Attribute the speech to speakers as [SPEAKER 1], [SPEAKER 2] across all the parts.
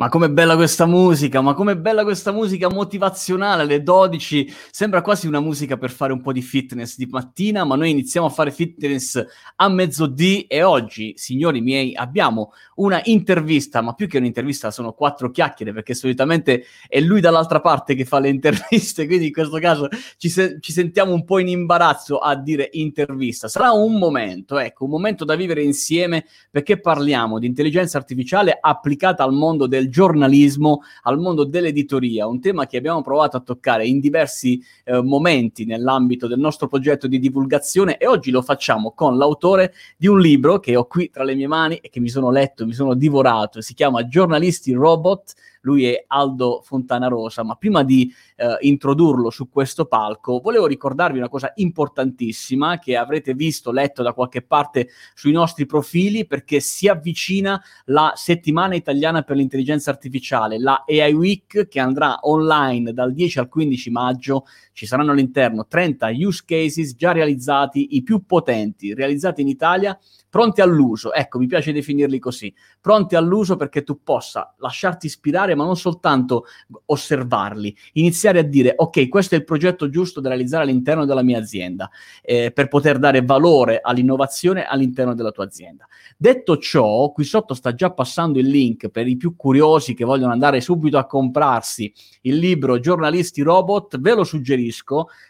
[SPEAKER 1] Ma com'è bella questa musica, ma com'è bella questa musica motivazionale alle 12. Sembra quasi una musica per fare un po' di fitness di mattina, ma noi iniziamo a fare fitness a mezzodì e oggi, signori miei, abbiamo una intervista, ma più che un'intervista sono quattro chiacchiere, perché solitamente è lui dall'altra parte che fa le interviste, quindi in questo caso ci, se- ci sentiamo un po' in imbarazzo a dire intervista. Sarà un momento, ecco, un momento da vivere insieme perché parliamo di intelligenza artificiale applicata al mondo del giornalismo al mondo dell'editoria, un tema che abbiamo provato a toccare in diversi eh, momenti nell'ambito del nostro progetto di divulgazione e oggi lo facciamo con l'autore di un libro che ho qui tra le mie mani e che mi sono letto, mi sono divorato, si chiama Giornalisti Robot lui è Aldo Fontanarosa, ma prima di eh, introdurlo su questo palco, volevo ricordarvi una cosa importantissima che avrete visto, letto da qualche parte sui nostri profili, perché si avvicina la settimana italiana per l'intelligenza artificiale, la AI Week, che andrà online dal 10 al 15 maggio. Ci saranno all'interno 30 use cases già realizzati, i più potenti, realizzati in Italia pronti all'uso, ecco, mi piace definirli così, pronti all'uso perché tu possa lasciarti ispirare, ma non soltanto osservarli, iniziare a dire, ok, questo è il progetto giusto da realizzare all'interno della mia azienda, eh, per poter dare valore all'innovazione all'interno della tua azienda. Detto ciò, qui sotto sta già passando il link per i più curiosi che vogliono andare subito a comprarsi il libro Giornalisti Robot, ve lo suggerisco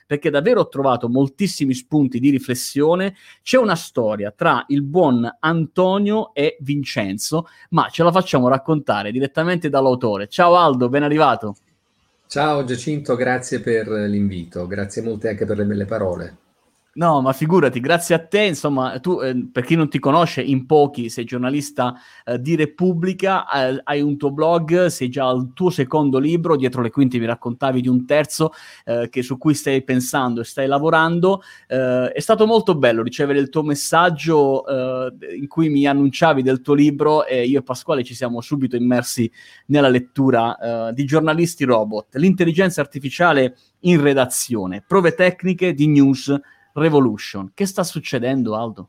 [SPEAKER 1] perché davvero ho trovato moltissimi spunti di riflessione. C'è una storia tra il buon Antonio e Vincenzo, ma ce la facciamo raccontare direttamente dall'autore. Ciao Aldo, ben arrivato.
[SPEAKER 2] Ciao Giacinto, grazie per l'invito, grazie molte anche per le belle parole.
[SPEAKER 1] No, ma figurati, grazie a te, insomma, tu, eh, per chi non ti conosce, in pochi sei giornalista eh, di Repubblica, eh, hai un tuo blog, sei già al tuo secondo libro, dietro le quinte mi raccontavi di un terzo eh, che, su cui stai pensando e stai lavorando. Eh, è stato molto bello ricevere il tuo messaggio eh, in cui mi annunciavi del tuo libro e io e Pasquale ci siamo subito immersi nella lettura di giornalisti robot, l'intelligenza artificiale in redazione, prove tecniche di news Revolution. Che sta succedendo, Aldo?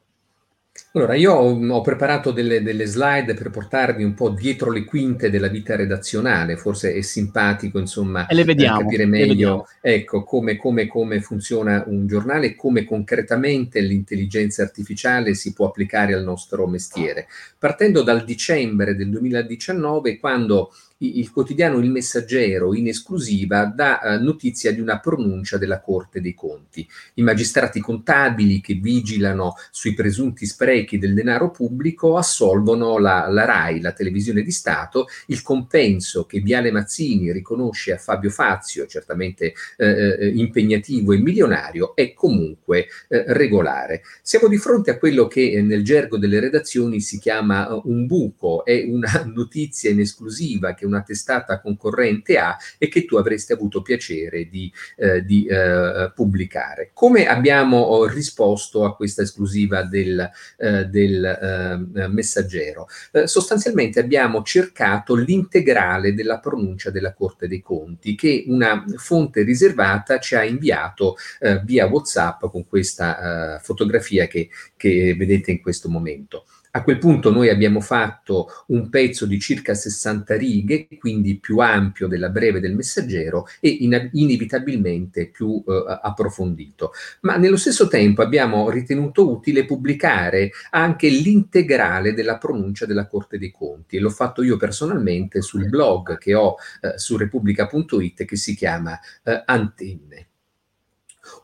[SPEAKER 2] Allora, io ho, ho preparato delle, delle, slide per portarvi un po' dietro le quinte della vita redazionale, forse è simpatico, insomma,
[SPEAKER 1] le vediamo,
[SPEAKER 2] capire meglio ecco, come, come, come, funziona un giornale e come concretamente l'intelligenza artificiale si può applicare al nostro mestiere. Partendo dal dicembre del 2019, quando il quotidiano Il Messaggero in esclusiva dà eh, notizia di una pronuncia della Corte dei Conti. I magistrati contabili che vigilano sui presunti sprechi del denaro pubblico assolvono la, la RAI, la televisione di Stato, il compenso che Viale Mazzini riconosce a Fabio Fazio, certamente eh, eh, impegnativo e milionario, è comunque eh, regolare. Siamo di fronte a quello che eh, nel gergo delle redazioni si chiama un buco, è una notizia in esclusiva che una testata concorrente ha e che tu avresti avuto piacere di, eh, di eh, pubblicare. Come abbiamo oh, risposto a questa esclusiva del, eh, del eh, messaggero? Eh, sostanzialmente abbiamo cercato l'integrale della pronuncia della Corte dei Conti che una fonte riservata ci ha inviato eh, via WhatsApp con questa fotografia che, che vedete in questo momento. A quel punto noi abbiamo fatto un pezzo di circa 60 righe, quindi più ampio della breve del messaggero e in- inevitabilmente più eh, approfondito. Ma nello stesso tempo abbiamo ritenuto utile pubblicare anche l'integrale della pronuncia della Corte dei Conti e l'ho fatto io personalmente sul blog che ho eh, su repubblica.it che si chiama eh, Antenne.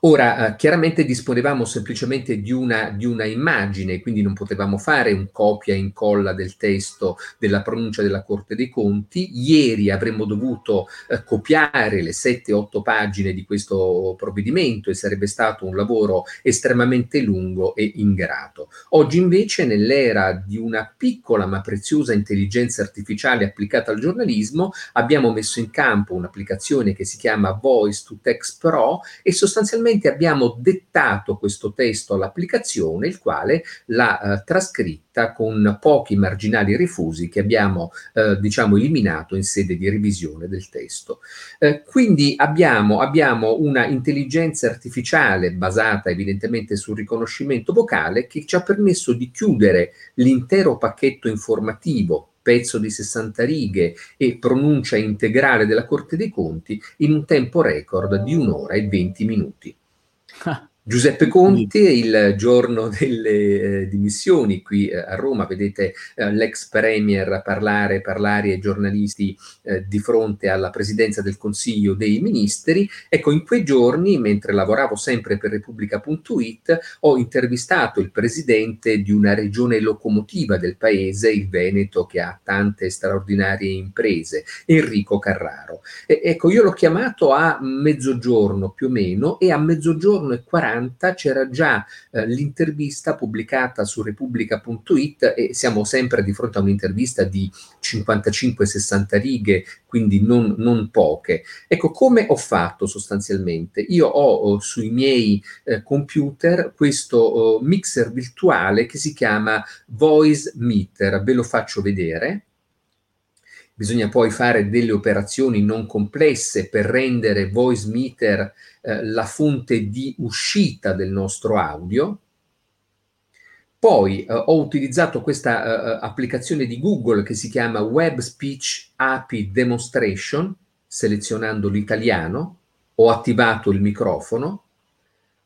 [SPEAKER 2] Ora, eh, chiaramente disponevamo semplicemente di una, di una, immagine, quindi non potevamo fare un copia e incolla del testo della pronuncia della Corte dei Conti. Ieri avremmo dovuto eh, copiare le 7-8 pagine di questo provvedimento e sarebbe stato un lavoro estremamente lungo e ingrato. Oggi invece, nell'era di una piccola ma preziosa intelligenza artificiale applicata al giornalismo, abbiamo messo in campo un'applicazione che si chiama Voice to Text Pro e sostanzialmente sostanzialmente abbiamo dettato questo testo all'applicazione, il quale l'ha eh, trascritta con pochi marginali rifusi che abbiamo eh, diciamo eliminato in sede di revisione del testo. Eh, quindi abbiamo, abbiamo una intelligenza artificiale basata evidentemente sul riconoscimento vocale che ci ha permesso di chiudere l'intero pacchetto informativo pezzo di 60 righe e pronuncia integrale della Corte dei Conti in un tempo record di un'ora e 20 minuti. Giuseppe Conti, il giorno delle eh, dimissioni qui eh, a Roma, vedete eh, l'ex premier parlare, parlare ai giornalisti eh, di fronte alla presidenza del Consiglio dei Ministri. Ecco, in quei giorni, mentre lavoravo sempre per Repubblica.it, ho intervistato il presidente di una regione locomotiva del paese, il Veneto, che ha tante straordinarie imprese, Enrico Carraro. E, ecco, io l'ho chiamato a mezzogiorno più o meno e a mezzogiorno e 40 40 c'era già eh, l'intervista pubblicata su repubblica.it e siamo sempre di fronte a un'intervista di 55-60 righe, quindi non, non, poche. Ecco, come ho fatto sostanzialmente? Io ho oh, sui miei eh, computer questo oh, mixer virtuale che si chiama Voice Meter, ve lo faccio vedere bisogna poi fare delle operazioni non complesse per rendere voice meter eh, la fonte di uscita del nostro audio. Poi eh, ho utilizzato questa eh, eh applicazione di Google che si chiama Web Speech API Demonstration, selezionando l'italiano, ho attivato il microfono,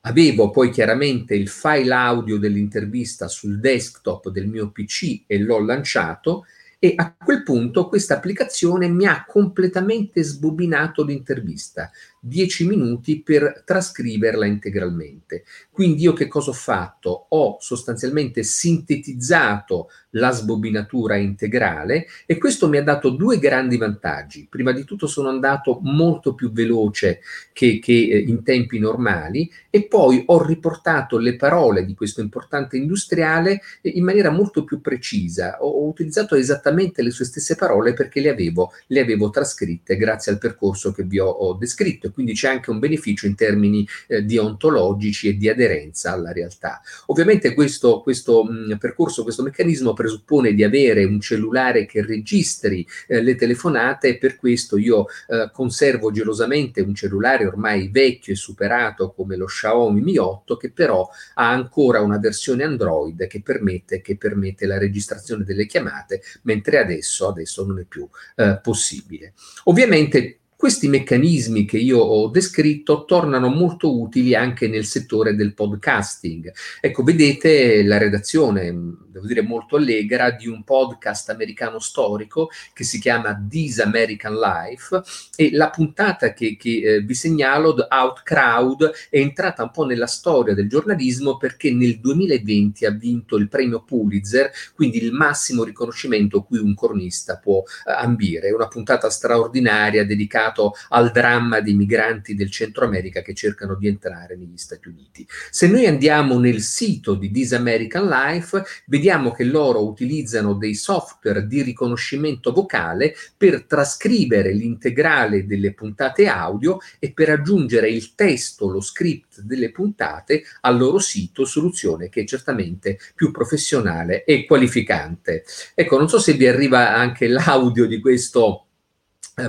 [SPEAKER 2] avevo poi chiaramente il file audio dell'intervista sul desktop del mio PC e l'ho lanciato e a quel punto questa applicazione mi ha completamente sbobinato l'intervista, 10 minuti per trascriverla integralmente. Quindi io che cosa ho fatto? Ho sostanzialmente sintetizzato la sbobinatura integrale e questo mi ha dato due grandi vantaggi. Prima di tutto sono andato molto più veloce che, che eh, in tempi normali e poi ho riportato le parole di questo importante industriale in maniera molto più precisa. Ho, ho utilizzato esattamente le sue stesse parole perché le avevo, le avevo trascritte grazie al percorso che vi ho, ho descritto quindi c'è anche un beneficio in termini eh, deontologici e di aderenza alla realtà. Ovviamente questo, questo mh, percorso, questo meccanismo presuppone di avere un cellulare che registri eh, le telefonate e per questo io eh, conservo gelosamente un cellulare ormai vecchio e superato come lo Xiaomi Mi 8 che però ha ancora una versione Android che permette, che permette la registrazione delle chiamate mentre adesso, adesso non è più eh, possibile. Ovviamente questi meccanismi che io ho descritto tornano molto utili anche nel settore del podcasting. Ecco, vedete la redazione, devo dire molto allegra, di un podcast americano storico che si chiama This American Life e la puntata che, che eh, vi segnalo, The Out Crowd, è entrata un po' nella storia del giornalismo perché nel 2020 ha vinto il premio Pulitzer, quindi il massimo riconoscimento cui un cronista può eh, ambire. È una puntata straordinaria dedicata legato al dramma dei migranti del Centro America che cercano di entrare negli Stati Uniti. Se noi andiamo nel sito di This American Life, vediamo che loro utilizzano dei software di riconoscimento vocale per trascrivere l'integrale delle puntate audio e per aggiungere il testo, lo script delle puntate al loro sito, soluzione che è certamente più professionale e qualificante. Ecco, non so se vi arriva anche l'audio di questo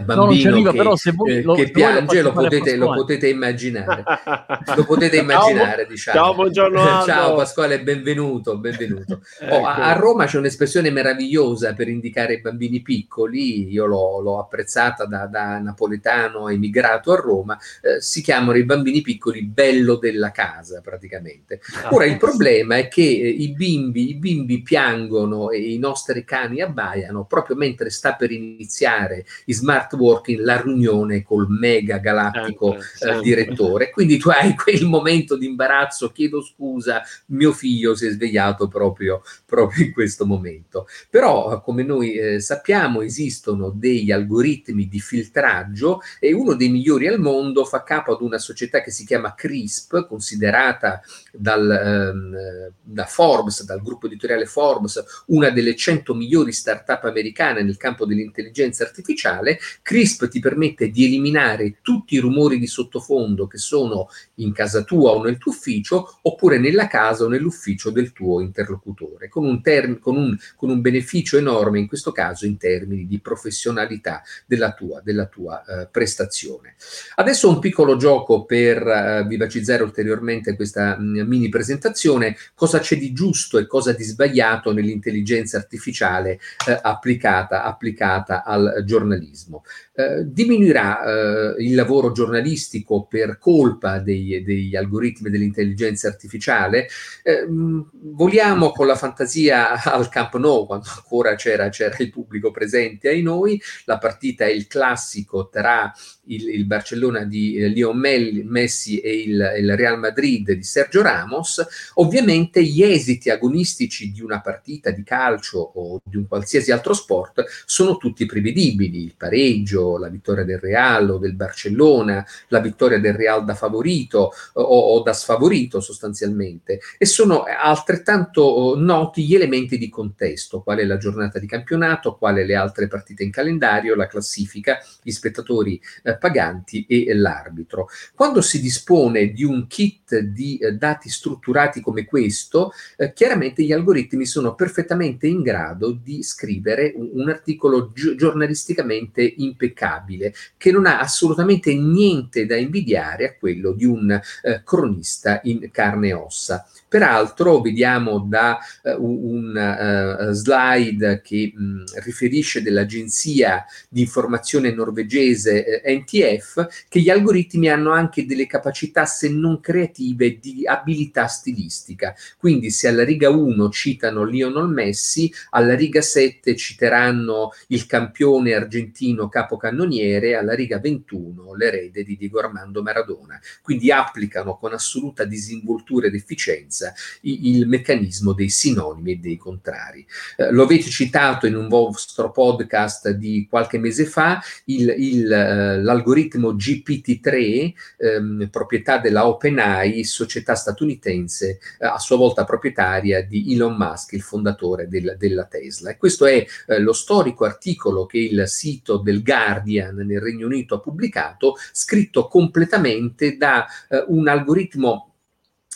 [SPEAKER 2] bambino no, arriva, che, però, se voi, eh, lo, che piange lo, potete, lo potete, immaginare. Lo potete immaginare
[SPEAKER 3] ciao,
[SPEAKER 2] diciamo.
[SPEAKER 3] ciao buongiorno Aldo.
[SPEAKER 2] ciao Pasquale benvenuto, benvenuto. ecco. oh, a, a, Roma c'è un'espressione meravigliosa per indicare i bambini piccoli. Io l'ho, l'ho apprezzata da, da, napoletano emigrato a Roma. Eh, si chiamano i bambini piccoli bello della casa praticamente. Ora il problema è che eh, i bimbi i bimbi piangono e i nostri cani abbaiano proprio mentre sta per iniziare i smart smart working la riunione col mega galattico sempre, sempre. Eh, direttore. Quindi tu hai quel momento di imbarazzo, chiedo scusa, mio figlio si è svegliato proprio, proprio in questo momento. Però, come noi eh, sappiamo, esistono degli algoritmi di filtraggio e uno dei migliori al mondo fa capo ad una società che si chiama CRISP, considerata dal, ehm, da Forbes, dal gruppo editoriale Forbes, una delle 100 migliori start-up americane nel campo dell'intelligenza artificiale Crisp ti permette di eliminare tutti i rumori di sottofondo che sono in casa tua o nel tuo ufficio, oppure nella casa o nell'ufficio del tuo interlocutore, con un, term- con un, con un beneficio enorme in questo caso in termini di professionalità della tua, della tua uh, prestazione. Adesso un piccolo gioco per uh, vivacizzare ulteriormente questa mh, mm, mini presentazione, cosa c'è di giusto e cosa di sbagliato nell'intelligenza artificiale uh, applicata, applicata al giornalismo. malheureusement. Eh, diminuirà eh, il lavoro giornalistico per colpa dei, degli algoritmi dell'intelligenza artificiale. Eh, voliamo con la fantasia al Camp Nou, quando ancora c'era, c'era il pubblico presente ai noi, la partita è il classico tra il, il Barcellona di eh, Leo Messi e il, il, Real Madrid di Sergio Ramos, ovviamente gli esiti agonistici di una partita di calcio o di un qualsiasi altro sport sono tutti prevedibili, il pareggio, la vittoria del Real o del Barcellona, la vittoria del Real da favorito o, o da sfavorito sostanzialmente e sono altrettanto oh, noti gli elementi di contesto, qual è la giornata di campionato, quale le altre partite in calendario, la classifica, gli spettatori eh, paganti e l'arbitro. Quando si dispone di un kit di eh, dati strutturati come questo, eh, chiaramente gli algoritmi sono perfettamente in grado di scrivere un, un articolo gi- giornalisticamente impeccabile, che non ha assolutamente niente da invidiare a quello di un eh, cronista in carne e ossa. Peraltro vediamo da uh, un uh, slide che mh, riferisce dell'agenzia di informazione norvegese uh, NTF che gli algoritmi hanno anche delle capacità se non creative di abilità stilistica. Quindi se alla riga 1 citano Lionel Messi, alla riga 7 citeranno il campione argentino capocannoniere, alla riga 21 l'erede di Diego Armando Maradona. Quindi applicano con assoluta disinvoltura ed efficienza stessa il meccanismo dei sinonimi e dei contrari. Eh, lo avete citato in un vostro podcast di qualche mese fa, il, il, eh, l'algoritmo GPT-3, ehm, proprietà della OpenAI, società statunitense, eh, a sua volta proprietaria di Elon Musk, il fondatore del, della Tesla. E questo è eh, lo storico articolo che il sito del Guardian nel Regno Unito ha pubblicato, scritto completamente da eh, un algoritmo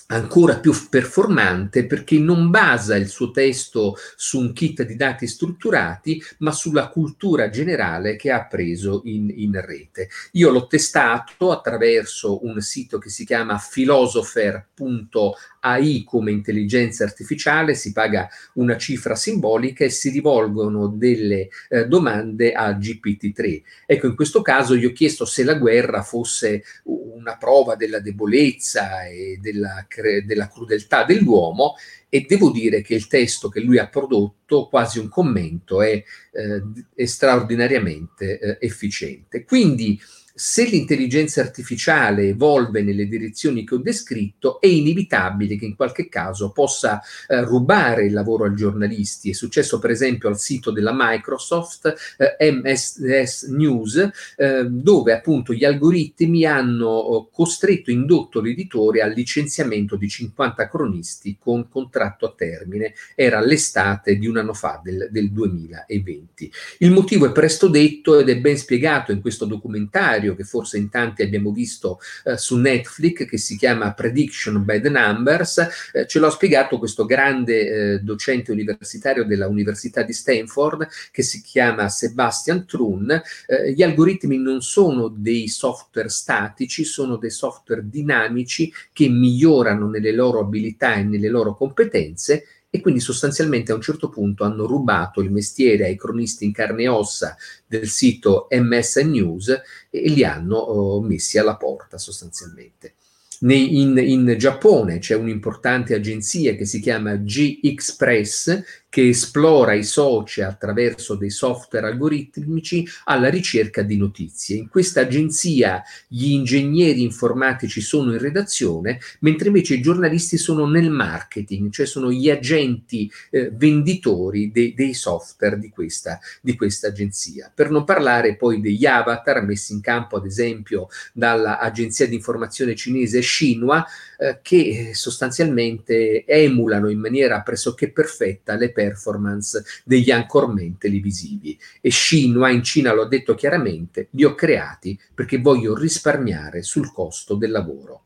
[SPEAKER 2] ancora più performante perché non basa il suo testo su un kit di dati strutturati, ma sulla cultura generale che ha preso in, in rete. Io l'ho testato attraverso un sito che si chiama philosopher.ai come intelligenza artificiale, si paga una cifra simbolica e si rivolgono delle eh, domande a GPT-3. Ecco, in questo caso gli ho chiesto se la guerra fosse una prova della debolezza e della cre- della crudeltà dell'uomo e devo dire che il testo che lui ha prodotto, quasi un commento, è, eh, straordinariamente eh, efficiente. Quindi se l'intelligenza artificiale evolve nelle direzioni che ho descritto, è inevitabile che in qualche caso possa eh, rubare il lavoro ai giornalisti. È successo per esempio al sito della Microsoft, eh, MSS News, eh, dove appunto gli algoritmi hanno oh, costretto, indotto l'editore al licenziamento di 50 cronisti con contratto a termine. Era l'estate di un anno fa, del, del 2020. Il motivo è presto detto ed è ben spiegato in questo documentario documentario che forse in tanti abbiamo visto eh, su Netflix che si chiama Prediction by the Numbers, eh, ce l'ha spiegato questo grande eh, docente universitario della Università di Stanford che si chiama Sebastian Trun. Eh, gli algoritmi non sono dei software statici, sono dei software dinamici che migliorano nelle loro abilità e nelle loro competenze e quindi sostanzialmente a un certo punto hanno rubato il mestiere ai cronisti in carne e ossa del sito MS News e li hanno oh, messi alla porta sostanzialmente. In, in, Giappone c'è un'importante agenzia che si chiama G-Express che esplora i social attraverso dei software algoritmici alla ricerca di notizie. In questa agenzia gli ingegneri informatici sono in redazione, mentre invece i giornalisti sono nel marketing, cioè sono gli agenti eh, venditori de- dei software di questa, di questa agenzia. Per non parlare poi degli avatar messi in campo, ad esempio, dall'agenzia di informazione cinese Xinhua, eh, che sostanzialmente emulano in maniera pressoché perfetta le perle performance degli anchorman televisivi. E Xinhua in Cina lo ha detto chiaramente, li ho creati perché voglio risparmiare sul costo del lavoro.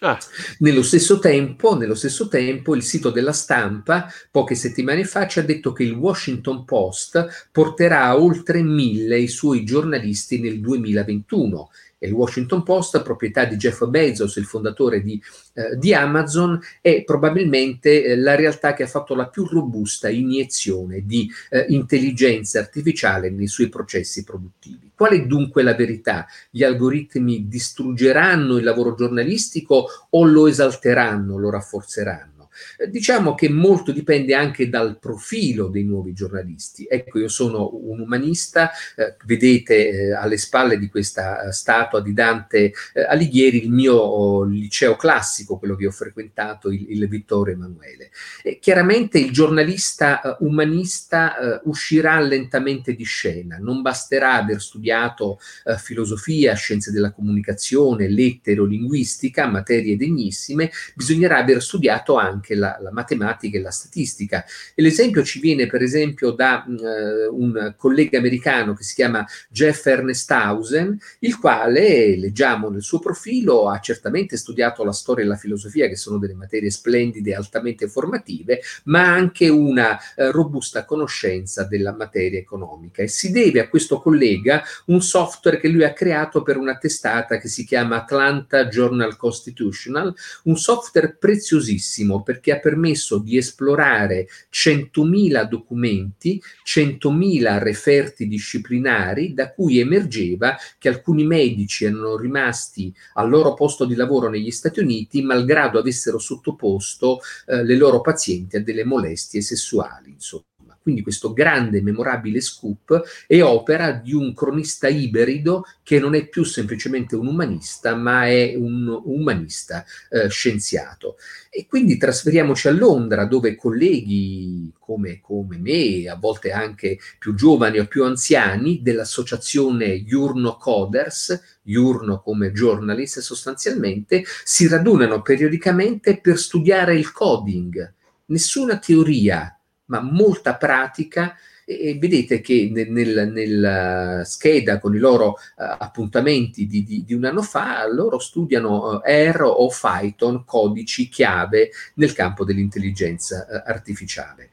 [SPEAKER 2] Ah. Nello, stesso tempo, nello stesso tempo, il sito della stampa, poche settimane fa, ci ha detto che il Washington Post porterà oltre mille i suoi giornalisti nel 2021 il Washington Post, proprietà di Jeff Bezos, il fondatore di, eh, di Amazon, è probabilmente eh, la realtà che ha fatto la più robusta iniezione di eh, intelligenza artificiale nei suoi processi produttivi. Qual è dunque la verità? Gli algoritmi distruggeranno il lavoro giornalistico o lo esalteranno, lo rafforzeranno? Diciamo che molto dipende anche dal profilo dei nuovi giornalisti. Ecco, io sono un umanista, eh, vedete eh, alle spalle di questa eh, statua di Dante eh, Alighieri il mio oh, liceo classico, quello che ho frequentato, il, il Vittorio Emanuele. chiaramente il giornalista eh, umanista uscirà lentamente di scena, non basterà aver studiato filosofia, scienze della comunicazione, lettere o linguistica, materie degnissime, bisognerà aver studiato anche anche la, la, matematica e la statistica. E l'esempio ci viene per esempio da uh, un collega americano che si chiama Jeff Ernesthausen, il quale, leggiamo nel suo profilo, ha certamente studiato la storia e la filosofia, che sono delle materie splendide e altamente formative, ma anche una uh, robusta conoscenza della materia economica. E si deve a questo collega un software che lui ha creato per una testata che si chiama Atlanta Journal Constitutional, un software preziosissimo per perché ha permesso di esplorare 100.000 documenti, 100.000 referti disciplinari da cui emergeva che alcuni medici erano rimasti al loro posto di lavoro negli Stati Uniti malgrado avessero sottoposto eh, le loro pazienti a delle molestie sessuali. Insomma. Quindi questo grande, memorabile scoop è opera di un cronista ibrido che non è più semplicemente un umanista, ma è un umanista eh, scienziato. E quindi trasferiamoci a Londra, dove colleghi come, come me, a volte anche più giovani o più anziani, dell'associazione Jurno Coders, Jurno come journalist sostanzialmente, si radunano periodicamente per studiare il coding. Nessuna teoria ma molta pratica. E vedete che nel, nel, nella scheda con i loro uh, appuntamenti di, di, di, un anno fa, loro studiano uh, R o Python, codici chiave nel campo dell'intelligenza uh, artificiale.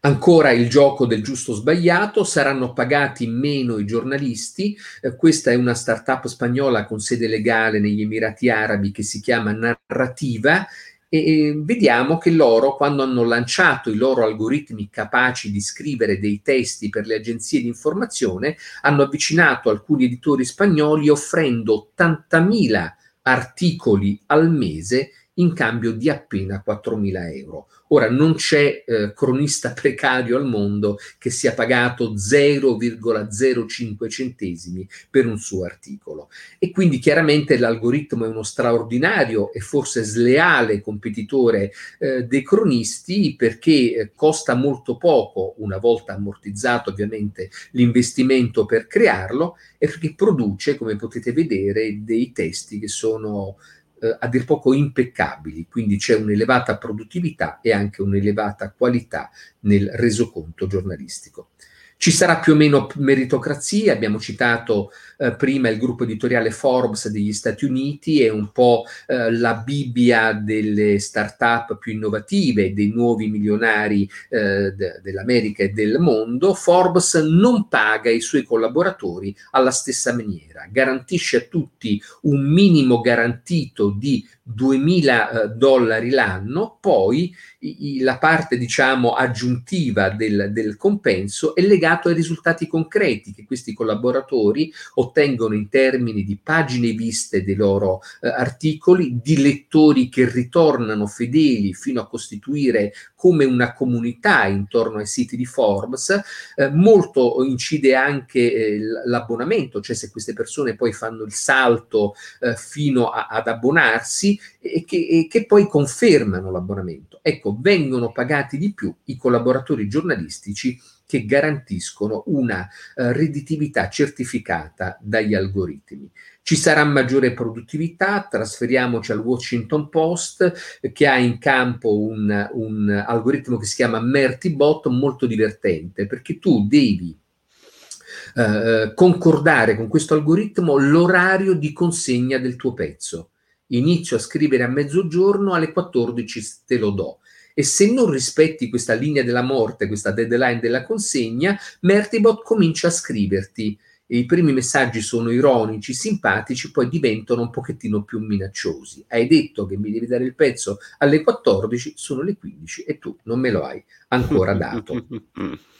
[SPEAKER 2] Ancora il gioco del giusto sbagliato, saranno pagati meno i giornalisti, eh, questa è una startup spagnola con sede legale negli Emirati Arabi che si chiama Narrativa e vediamo che loro, quando hanno lanciato i loro algoritmi capaci di scrivere dei testi per le agenzie di informazione, hanno avvicinato alcuni editori spagnoli offrendo 80.000 articoli al mese in cambio di appena 4.000 euro. Ora non c'è eh, cronista precario al mondo che sia pagato 0,05 centesimi per un suo articolo e quindi chiaramente l'algoritmo è uno straordinario e forse sleale competitore eh, dei cronisti perché eh, costa molto poco una volta ammortizzato ovviamente l'investimento per crearlo e perché produce come potete vedere dei testi che sono eh, a dir poco impeccabili, quindi c'è un'elevata produttività e anche un'elevata qualità nel resoconto giornalistico. Ci sarà più o meno meritocrazia, abbiamo citato eh, prima il gruppo editoriale Forbes degli Stati Uniti, è un po' eh, la Bibbia delle start-up più innovative, dei nuovi milionari eh, de- dell'America e del mondo. Forbes non paga i suoi collaboratori alla stessa maniera, garantisce a tutti un minimo garantito di 2000 eh, dollari l'anno, poi la parte diciamo aggiuntiva del, del, compenso è legato ai risultati concreti che questi collaboratori ottengono in termini di pagine viste dei loro eh, articoli, di lettori che ritornano fedeli fino a costituire come una comunità intorno ai siti di Forbes. Eh, molto incide anche eh, l'abbonamento, cioè se queste persone poi fanno il salto eh, fino a, ad abbonarsi e che, e che poi confermano l'abbonamento. Ecco, vengono pagati di più i collaboratori giornalistici che garantiscono una uh, redditività certificata dagli algoritmi. Ci sarà maggiore produttività, trasferiamoci al Washington Post che ha in campo un, un algoritmo che si chiama Mertibot molto divertente perché tu devi eh, concordare con questo algoritmo l'orario di consegna del tuo pezzo. Inizio a scrivere a mezzogiorno, alle 14 te lo do e se non rispetti questa linea della morte, questa deadline della consegna, Mertibot comincia a scriverti i primi messaggi sono ironici, simpatici, poi diventano un pochettino più minacciosi. Hai detto che mi devi dare il pezzo alle 14, sono le 15 e tu non me lo hai ancora dato.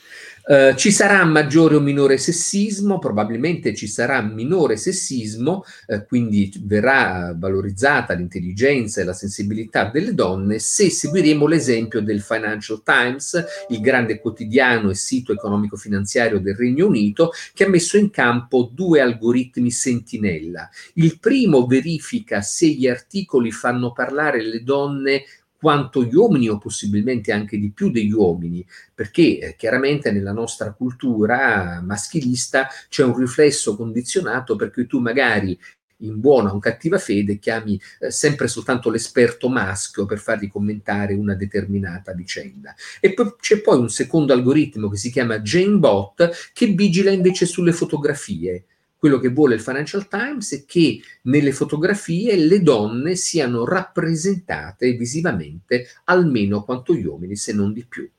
[SPEAKER 2] Uh, ci sarà maggiore o minore sessismo, probabilmente ci sarà minore sessismo, uh, quindi verrà valorizzata l'intelligenza e la sensibilità delle donne se seguiremo l'esempio del Financial Times, il grande quotidiano e sito economico-finanziario del Regno Unito, che ha messo in campo due algoritmi sentinella. Il primo verifica se gli articoli fanno parlare le donne quanto gli uomini o possibilmente anche di più degli uomini, perché eh, chiaramente nella nostra cultura maschilista c'è un riflesso condizionato per cui tu magari in buona o cattiva fede chiami eh, sempre soltanto l'esperto maschio per fargli commentare una determinata vicenda. E poi c'è poi un secondo algoritmo che si chiama JaneBot che vigila invece sulle fotografie quello che vuole il Financial Times è che nelle fotografie le donne siano rappresentate visivamente almeno quanto gli uomini, se non di più.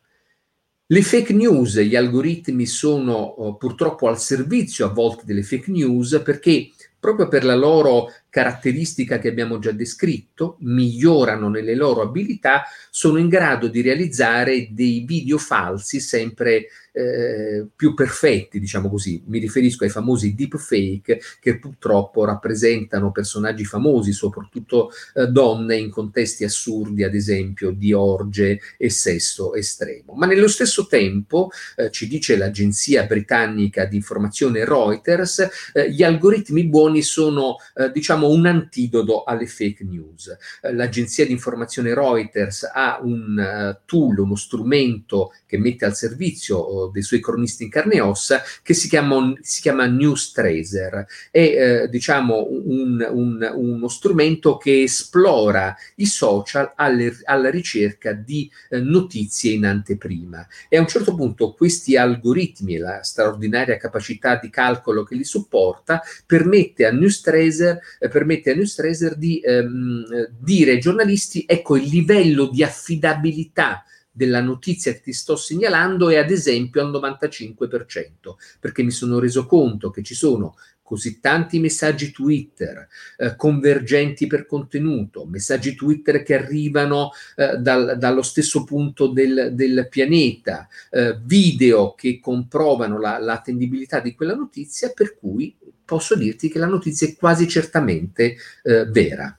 [SPEAKER 2] Le fake news, gli algoritmi sono oh, purtroppo al servizio a volte delle fake news perché proprio per la loro caratteristica che abbiamo già descritto, migliorano nelle loro abilità, sono in grado di realizzare dei video falsi sempre eh, più perfetti, diciamo così. Mi riferisco ai famosi deepfake che purtroppo rappresentano personaggi famosi, soprattutto eh, donne in contesti assurdi, ad esempio di orge e sesso estremo. Ma nello stesso tempo, eh, ci dice l'agenzia britannica di informazione Reuters, eh, gli algoritmi buoni sono, eh, diciamo, un antidoto alle fake news. Eh, l'agenzia di informazione Reuters ha un tool, uno strumento che mette al servizio dei suoi cronisti in carne e ossa, che si chiama, si chiama News Tracer. È eh, diciamo un, un, uno strumento che esplora i social alle, alla ricerca di eh, notizie in anteprima. E a un certo punto questi algoritmi e la straordinaria capacità di calcolo che li supporta permette a News Tracer, eh, permette a News Tracer di ehm, dire ai giornalisti ecco il livello di affidabilità della notizia che ti sto segnalando è ad esempio al 95%, perché mi sono reso conto che ci sono così tanti messaggi Twitter eh, convergenti per contenuto, messaggi Twitter che arrivano eh, dal, dallo stesso punto del, del pianeta, eh, video che comprovano la, l'attendibilità di quella notizia, per cui posso dirti che la notizia è quasi certamente eh, vera.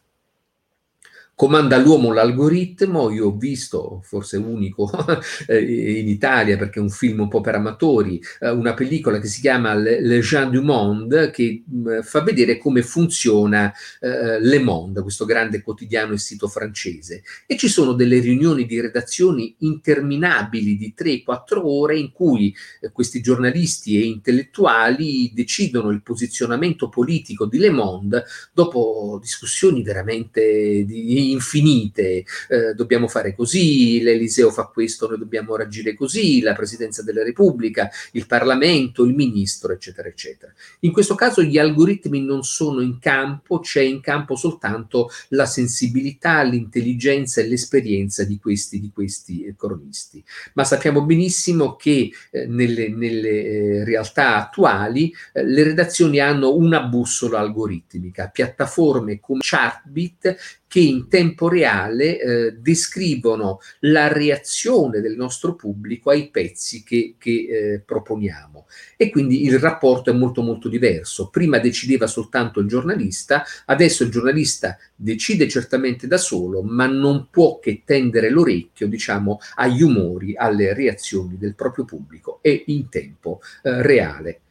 [SPEAKER 2] Comanda l'uomo l'algoritmo, io ho visto, forse unico eh, in Italia perché è un film un po' per amatori, eh, una pellicola che si chiama Le, Gens du Monde che mm, fa vedere come funziona eh, Le Monde, questo grande quotidiano e sito francese. E ci sono delle riunioni di redazioni interminabili di 3-4 ore in cui questi giornalisti e intellettuali decidono il posizionamento politico di Le Monde dopo discussioni veramente di infinite, eh, dobbiamo fare così, l'Eliseo fa questo, noi dobbiamo reagire così, la Presidenza della Repubblica, il Parlamento, il Ministro, eccetera, eccetera. In questo caso gli algoritmi non sono in campo, c'è in campo soltanto la sensibilità, l'intelligenza e l'esperienza di questi, di questi eh, cronisti. Ma sappiamo benissimo che eh, nelle, nelle eh, realtà attuali eh, le redazioni hanno una bussola algoritmica, piattaforme come Chartbit che in tempo reale eh, descrivono la reazione del nostro pubblico ai pezzi che, che eh, proponiamo. E quindi il rapporto è molto molto diverso. Prima decideva soltanto il giornalista, adesso il giornalista decide certamente da solo, ma non può che tendere l'orecchio, diciamo, agli umori, alle reazioni del proprio pubblico e in tempo eh, reale.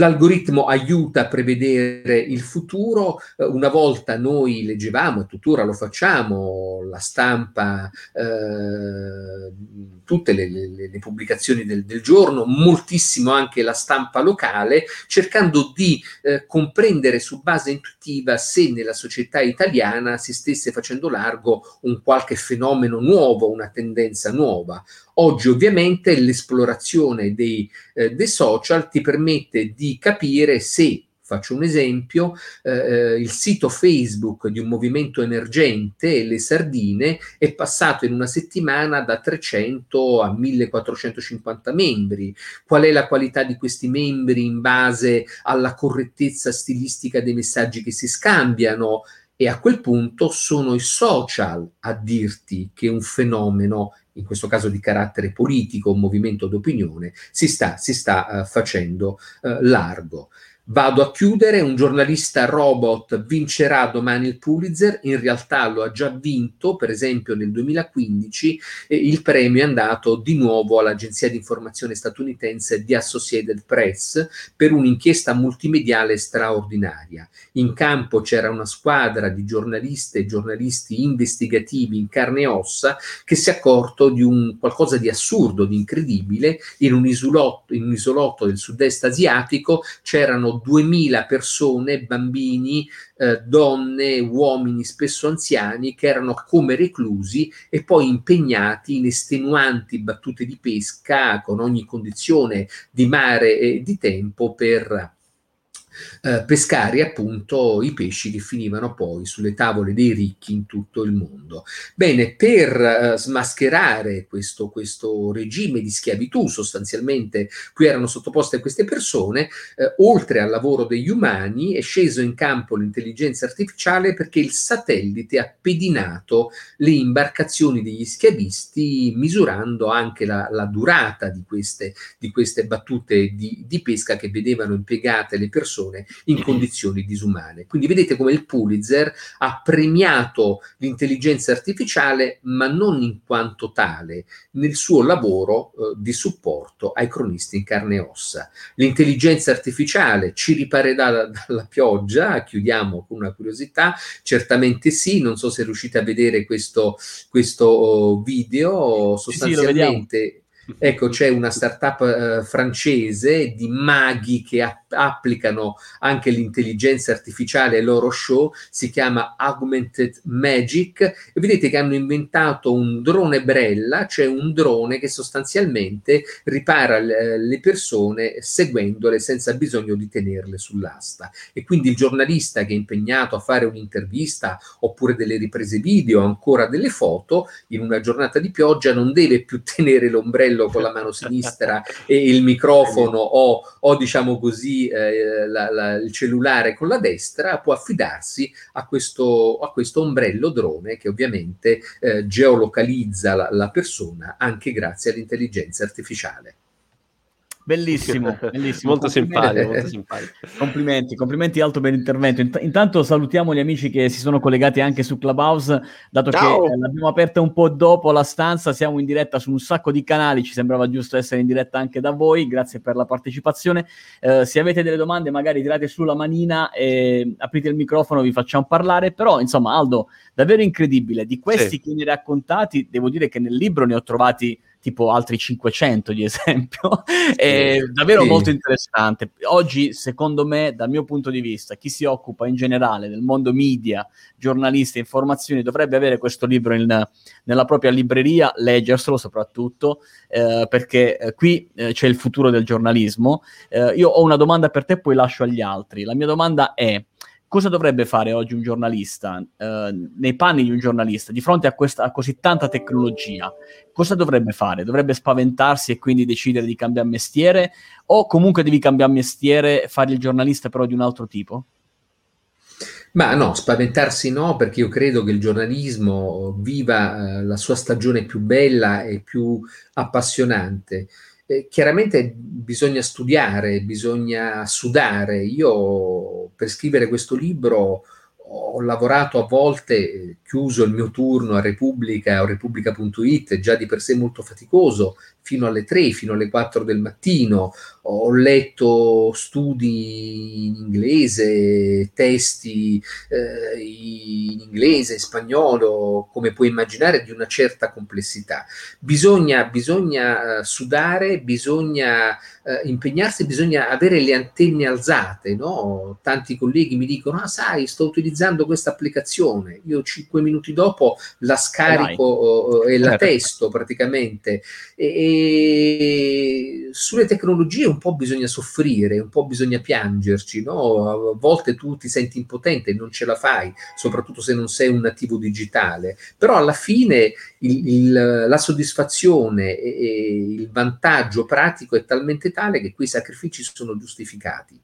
[SPEAKER 2] L'algoritmo aiuta a prevedere il futuro. Eh, una volta noi leggevamo, e tuttora lo facciamo, la stampa, eh, tutte le, le, le pubblicazioni del, del, giorno, moltissimo anche la stampa locale, cercando di eh, comprendere su base intuitiva se nella società italiana si stesse facendo largo un qualche fenomeno nuovo, una tendenza nuova. Oggi ovviamente l'esplorazione dei, eh, dei social ti permette di capire se Faccio un esempio, eh, eh, il sito Facebook di un movimento emergente, Le Sardine, è passato in una settimana da 300 a 1450 membri. Qual è la qualità di questi membri in base alla correttezza stilistica dei messaggi che si scambiano? E a quel punto sono i social a dirti che un fenomeno in questo caso di carattere politico, un movimento d'opinione, si sta, si sta uh, facendo uh, largo. Vado a chiudere, un giornalista robot vincerà domani il Pulitzer, in realtà lo ha già vinto, per esempio nel 2015 eh, il premio è andato di nuovo all'agenzia di informazione statunitense The Associated Press per un'inchiesta multimediale straordinaria. In campo c'era una squadra di giornaliste e giornalisti investigativi in carne e ossa che si è accorto di un qualcosa di assurdo, di incredibile, in un isolotto, in un isolotto del sud-est asiatico c'erano 2000 persone, bambini, eh, donne, uomini, spesso anziani, che erano come reclusi e poi impegnati in estenuanti battute di pesca con ogni condizione di mare e di tempo per eh, pescare appunto i pesci che finivano poi sulle tavole dei ricchi in tutto il mondo. Bene, per eh, smascherare questo, questo, regime di schiavitù sostanzialmente cui erano sottoposte queste persone, eh, oltre al lavoro degli umani è sceso in campo l'intelligenza artificiale perché il satellite ha pedinato le imbarcazioni degli schiavisti misurando anche la, la durata di queste, di queste battute di, di pesca che vedevano impiegate le persone persone in condizioni disumane. Quindi vedete come il Pulitzer ha premiato l'intelligenza artificiale, ma non in quanto tale, nel suo lavoro eh, di supporto ai cronisti in carne e ossa. L'intelligenza artificiale ci riparerà da, dalla pioggia, chiudiamo con una curiosità, certamente sì, non so se riuscite a vedere questo, questo oh, video, sostanzialmente... Sì, sì, Ecco, c'è una startup eh, francese di maghi che a- applicano anche l'intelligenza artificiale ai loro show, si chiama Augmented Magic e vedete che hanno inventato un drone brella, cioè un drone che sostanzialmente ripara l- le persone seguendole senza bisogno di tenerle sull'asta. E quindi il giornalista che è impegnato a fare un'intervista oppure delle riprese video, ancora delle foto, in una giornata di pioggia non deve più tenere l'ombrello coltello con la mano sinistra e il microfono o, o diciamo così eh, la, la, il cellulare con la destra, può affidarsi a questo, a questo ombrello drone che ovviamente eh, geolocalizza la, la persona anche grazie all'intelligenza artificiale.
[SPEAKER 1] Bellissimo, bellissimo.
[SPEAKER 3] molto simpatico, molto simpatico.
[SPEAKER 1] Complimenti, complimenti, alto per l'intervento. Int- intanto salutiamo gli amici che si sono collegati anche su Clubhouse, dato Ciao. che eh, l'abbiamo aperta un po' dopo la stanza, siamo in diretta su un sacco di canali, ci sembrava giusto essere in diretta anche da voi, grazie per la partecipazione. Eh, se avete delle domande magari tirate sulla manina e aprite il microfono, vi facciamo parlare, però insomma Aldo, davvero incredibile, di questi sì. che ne raccontati, devo dire che nel libro ne ho trovati tipo altri 500 di esempio, è davvero sì. molto interessante. Oggi, secondo me, dal mio punto di vista, chi si occupa in generale del mondo media, giornalista, informazioni, dovrebbe avere questo libro in, nella propria libreria, leggerselo soprattutto, eh, perché eh, qui eh, c'è il futuro del giornalismo. Eh, io ho una domanda per te, poi lascio agli altri. La mia domanda è cosa dovrebbe fare oggi un giornalista, eh, nei panni di un giornalista, di fronte a, questa, a così tanta tecnologia? Cosa dovrebbe fare? Dovrebbe spaventarsi e quindi decidere di cambiare mestiere? O comunque devi cambiare mestiere, fare il giornalista però di un altro tipo?
[SPEAKER 2] Ma no, spaventarsi no, perché io credo che il giornalismo viva eh, la sua stagione più bella e più appassionante. Eh, chiaramente bisogna studiare, bisogna sudare. Io per scrivere questo libro ho lavorato a volte, eh, chiuso il mio turno a Repubblica o Repubblica.it, già di per sé molto faticoso, fino alle 3, fino alle 4 del mattino, ho letto studi in inglese, testi eh, in inglese, spagnolo, come puoi immaginare, di una certa complessità. Bisogna, bisogna uh, sudare, bisogna uh, impegnarsi, bisogna avere le antenne alzate. No? Tanti colleghi mi dicono, ah sai, sto utilizzando questa applicazione, io cinque minuti dopo la scarico uh, e la testo praticamente. E, sulle tecnologie un po' bisogna soffrire, un po' bisogna piangerci, no? A volte tu ti senti impotente e non ce la fai, soprattutto se non sei un nativo digitale, però alla fine il, il, la soddisfazione e, e il vantaggio pratico è talmente tale che quei sacrifici sono giustificati.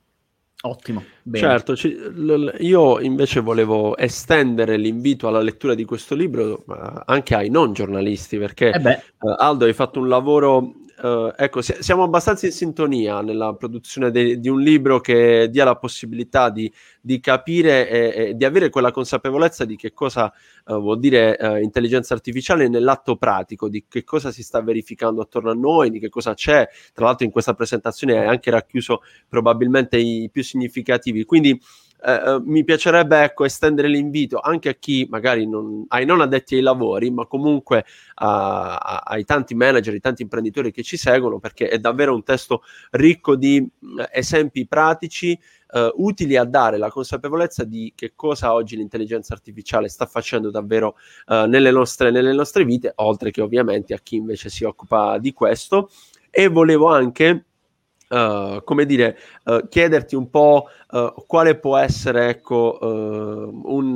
[SPEAKER 1] Ottimo.
[SPEAKER 3] Bene. Certo, ci, l, io invece volevo estendere l'invito alla lettura di questo libro anche ai non giornalisti, perché eh uh, Aldo hai fatto un lavoro Uh, ecco, si- siamo abbastanza in sintonia nella produzione de- di un libro che dia la possibilità di, di capire e, e, di avere quella consapevolezza di che cosa uh, vuol dire uh, intelligenza artificiale nell'atto pratico, di che cosa si sta verificando attorno a noi, di che cosa c'è. Tra l'altro in questa presentazione hai anche racchiuso probabilmente i più significativi. Quindi eh, eh, mi piacerebbe ecco, estendere l'invito anche a chi magari non, ai non addetti ai lavori, ma comunque a, a, ai tanti manager, ai tanti imprenditori che ci seguono, perché è davvero un testo ricco di mh, esempi pratici. Uh, utili a dare la consapevolezza di che cosa oggi l'intelligenza artificiale sta facendo davvero uh, nelle, nostre, nelle nostre vite, oltre che ovviamente a chi invece si occupa di questo. E volevo anche Uh, come dire, uh, chiederti un po' uh, quale può essere, ecco, un,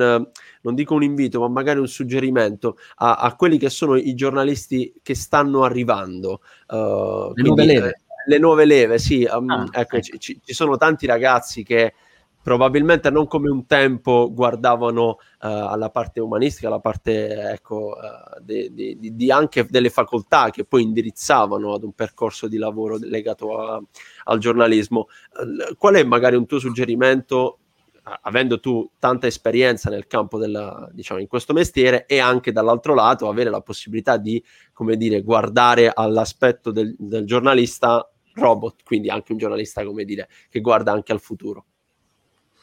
[SPEAKER 3] non dico un invito, ma magari un suggerimento a, a quelli che sono i giornalisti che stanno arrivando.
[SPEAKER 1] le nuove leve.
[SPEAKER 3] le nuove leve, sì. Um, ah, ecco, ecco. Ci, ci, sono tanti ragazzi che probabilmente non come un tempo guardavano uh, alla parte umanistica, alla parte ecco, uh, di, di, di anche delle facoltà che poi indirizzavano ad un percorso di lavoro legato a, al giornalismo. Uh, qual è magari un tuo suggerimento, avendo tu tanta esperienza nel campo della, diciamo, in questo mestiere e anche dall'altro lato avere la possibilità di, come dire, guardare all'aspetto del, del giornalista robot, quindi anche un giornalista, come dire, che guarda anche al futuro?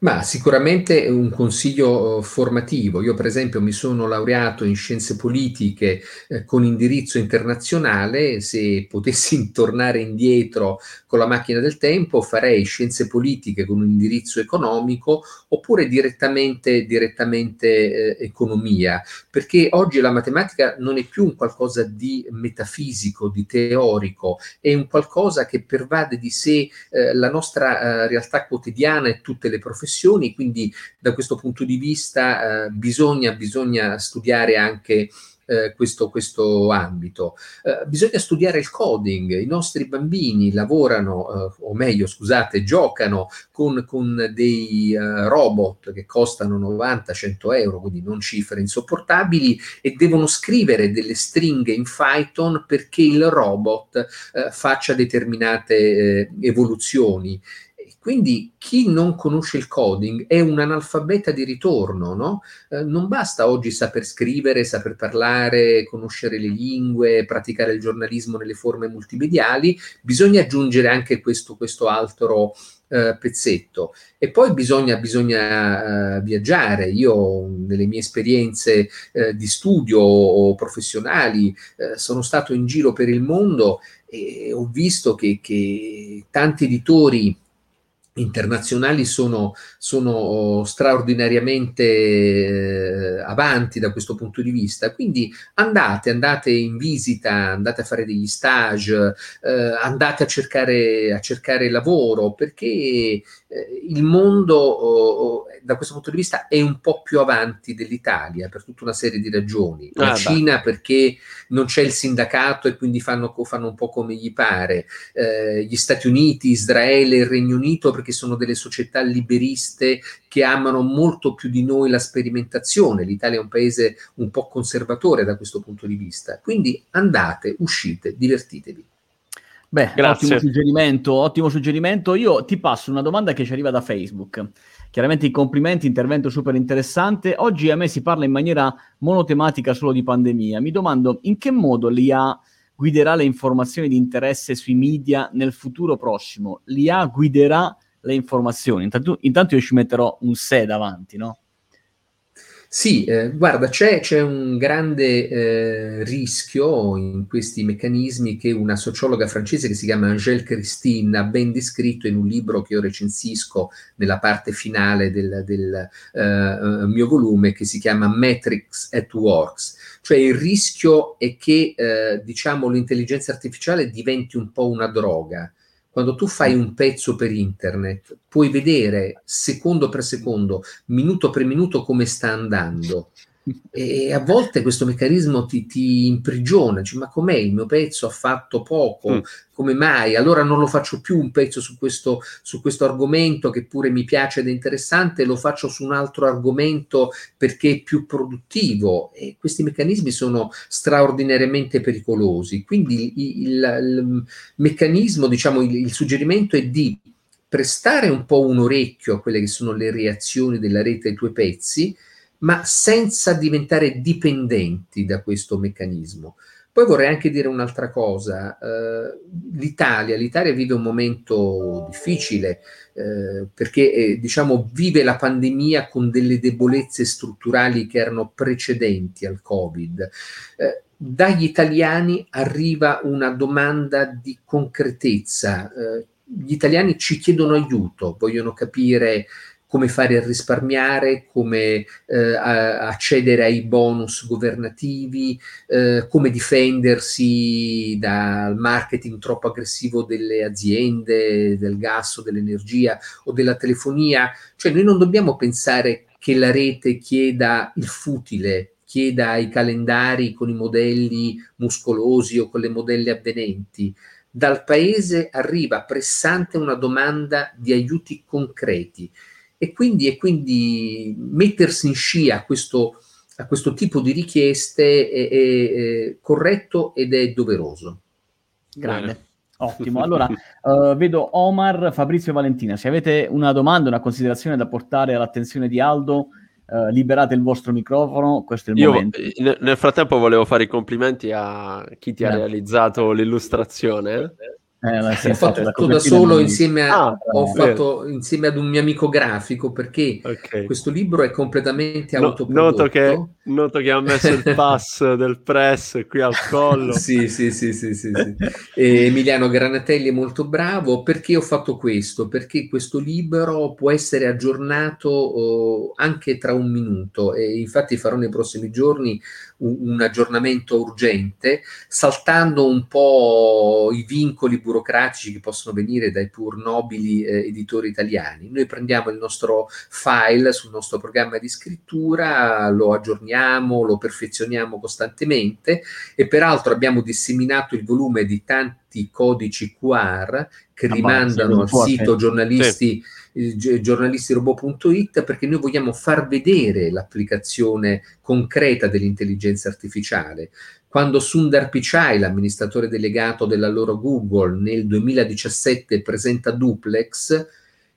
[SPEAKER 2] Ma sicuramente un consiglio formativo. Io per esempio mi sono laureato in scienze politiche eh, con indirizzo internazionale, se potessi tornare indietro con la macchina del tempo farei scienze politiche con un indirizzo economico oppure direttamente, direttamente eh, economia, perché oggi la matematica non è più un qualcosa di metafisico, di teorico, è un qualcosa che pervade di sé eh, la nostra eh, realtà quotidiana e tutte le professioni professioni, quindi da questo punto di vista eh, bisogna, bisogna studiare anche eh, questo, questo, ambito. Eh, bisogna studiare il coding, i nostri bambini lavorano, eh, o meglio scusate, giocano con, con dei eh, robot che costano 90-100 euro, quindi non cifre insopportabili, e devono scrivere delle stringhe in Python perché il robot eh, faccia determinate evoluzioni. Quindi chi non conosce il coding è un analfabeta di ritorno, no? eh, non basta oggi saper scrivere, saper parlare, conoscere le lingue, praticare il giornalismo nelle forme multimediali, bisogna aggiungere anche questo, questo altro eh, pezzetto. E poi bisogna, bisogna eh, viaggiare. Io nelle mie esperienze eh, di studio o professionali sono stato in giro per il mondo e ho visto che, che tanti editori internazionali sono, sono oh, straordinariamente eh, avanti da questo punto di vista. Quindi andate, andate in visita, andate a fare degli stage, eh, andate a cercare, a cercare lavoro, perché eh, il mondo oh, da questo punto di vista è un po' più avanti dell'Italia per tutta una serie di ragioni. La ah, Cina beh. perché non c'è il sindacato e quindi fanno, fanno un po' come gli pare, eh, gli Stati Uniti, Israele, il Regno Unito perché sono delle società liberiste che amano molto più di noi la sperimentazione. L'Italia è un paese un po' conservatore da questo punto di vista. Quindi andate, uscite, divertitevi.
[SPEAKER 1] Beh, Grazie. ottimo suggerimento, ottimo suggerimento. Io ti passo una domanda che ci arriva da Facebook. chiaramente i complimenti, intervento super interessante. Oggi a me si parla in maniera monotematica solo di pandemia. Mi domando in che modo l'IA guiderà le informazioni di interesse sui media nel futuro prossimo. L'IA guiderà le informazioni. Intanto, intanto io ci metterò un se davanti, no?
[SPEAKER 2] Sì, eh, guarda, c'è, c'è, un grande eh, rischio in questi meccanismi che una sociologa francese che si chiama Angèle Christine ha ben descritto in un libro che io recensisco nella parte finale del, del uh, mio volume che si chiama Metrics at Works. Cioè il rischio è che, eh, diciamo, l'intelligenza artificiale diventi un po' una droga quando tu fai un pezzo per internet, puoi vedere secondo per secondo, minuto per minuto come sta andando. E a volte questo meccanismo ti, ti imprigiona, dici, ma com'è il mio pezzo ha fatto poco, mm. come mai? Allora non lo faccio più un pezzo su questo, su questo argomento che pure mi piace ed è interessante, lo faccio su un altro argomento perché è più produttivo e questi meccanismi sono straordinariamente pericolosi. Quindi il, il, il meccanismo, diciamo, il, il suggerimento è di prestare un po' un orecchio a quelle che sono le reazioni della rete ai tuoi pezzi, ma senza diventare dipendenti da questo meccanismo. Poi vorrei anche dire un'altra cosa, eh, l'Italia, l'Italia vive un momento difficile eh, perché eh, diciamo vive la pandemia con delle debolezze strutturali che erano precedenti al Covid. Dagli italiani arriva una domanda di concretezza, gli italiani ci chiedono aiuto, vogliono capire come fare a risparmiare, come eh, a accedere ai bonus governativi, eh, come difendersi dal marketing troppo aggressivo delle aziende, del gas o dell'energia o della telefonia. Cioè noi non dobbiamo pensare che la rete chieda il futile, chieda i calendari con i modelli muscolosi o con le modelle avvenenti. Dal paese arriva pressante una domanda di aiuti concreti e quindi, e quindi mettersi in scia a questo, a questo tipo di richieste è, è, è, corretto ed è doveroso.
[SPEAKER 1] Grande. Ottimo, allora uh, vedo Omar, Fabrizio e Valentina, se avete una domanda, una considerazione da portare all'attenzione di Aldo, uh, liberate il vostro microfono, questo è il
[SPEAKER 3] Io,
[SPEAKER 1] momento.
[SPEAKER 3] Nel frattempo volevo fare i complimenti a chi ti ha realizzato l'illustrazione.
[SPEAKER 2] Eh, sì, ho fatto tutto da solo insieme, a, ah, ho fatto insieme ad un mio amico grafico perché okay. questo libro è completamente no, autoprodotto.
[SPEAKER 3] Noto che, noto che ha messo il pass del press qui al collo.
[SPEAKER 2] sì, sì, sì, sì, sì, sì. Emiliano Granatelli è molto bravo. Perché ho fatto questo? Perché questo libro può essere aggiornato oh, anche tra un minuto e infatti farò nei prossimi giorni un, un aggiornamento urgente, saltando un po' i vincoli burocratici che possono venire dai pur nobili eh, editori italiani. Noi prendiamo il nostro file sul nostro programma di scrittura, lo aggiorniamo, lo perfezioniamo costantemente e peraltro abbiamo disseminato il volume di tanti codici QR che ah, rimandano al sito giornalisti sì giornalistirobot.it perché noi vogliamo far vedere l'applicazione concreta dell'intelligenza artificiale. Quando Sundar Pichai, l'amministratore delegato della loro Google, nel 2017 presenta Duplex,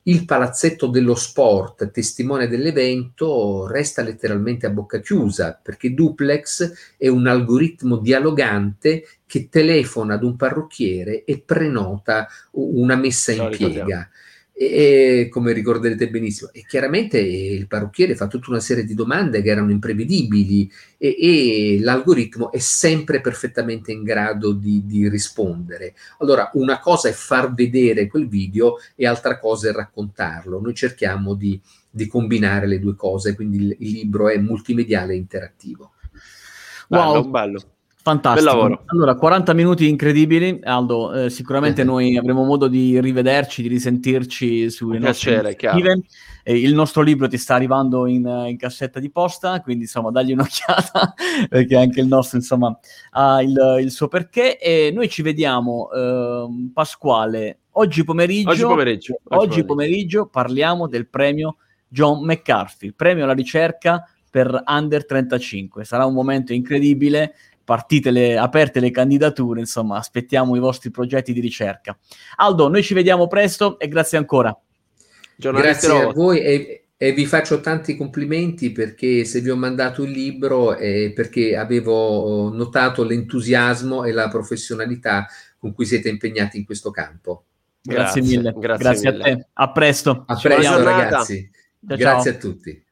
[SPEAKER 2] il palazzetto dello sport, testimone dell'evento, resta letteralmente a bocca chiusa perché Duplex è un algoritmo dialogante che telefona ad un parrucchiere e prenota una messa in piega e, come ricorderete benissimo. E chiaramente il parrucchiere fa tutta una serie di domande che erano imprevedibili e, e l'algoritmo è sempre perfettamente in grado di, di, rispondere. Allora, una cosa è far vedere quel video e altra cosa è raccontarlo. Noi cerchiamo di, di combinare le due cose, quindi il, il libro è multimediale e interattivo.
[SPEAKER 1] Wow, bello, bello. Fantastico. Allora, 40 minuti incredibili. Aldo, eh, sicuramente noi avremo modo di rivederci, di risentirci sulle nostre
[SPEAKER 3] iniziative.
[SPEAKER 1] Eh, il nostro libro ti sta arrivando in, in, cassetta di posta, quindi insomma dagli un'occhiata, perché anche il nostro insomma ha il, il suo perché. E noi ci vediamo, eh, Pasquale, oggi pomeriggio,
[SPEAKER 3] oggi pomeriggio,
[SPEAKER 1] oggi oggi pomeriggio parliamo del premio John McCarthy, premio alla ricerca per Under 35. Sarà un momento incredibile partite le, aperte le candidature, insomma, aspettiamo i vostri progetti di ricerca. Aldo, noi ci vediamo presto e grazie ancora.
[SPEAKER 2] Grazie a voi e, E vi faccio tanti complimenti perché se vi ho mandato il libro è perché avevo notato l'entusiasmo e la professionalità con cui siete impegnati in questo campo.
[SPEAKER 1] Grazie, grazie mille, grazie, grazie mille. a te. A presto.
[SPEAKER 2] A presto ragazzi. Ciao, grazie ciao. a tutti.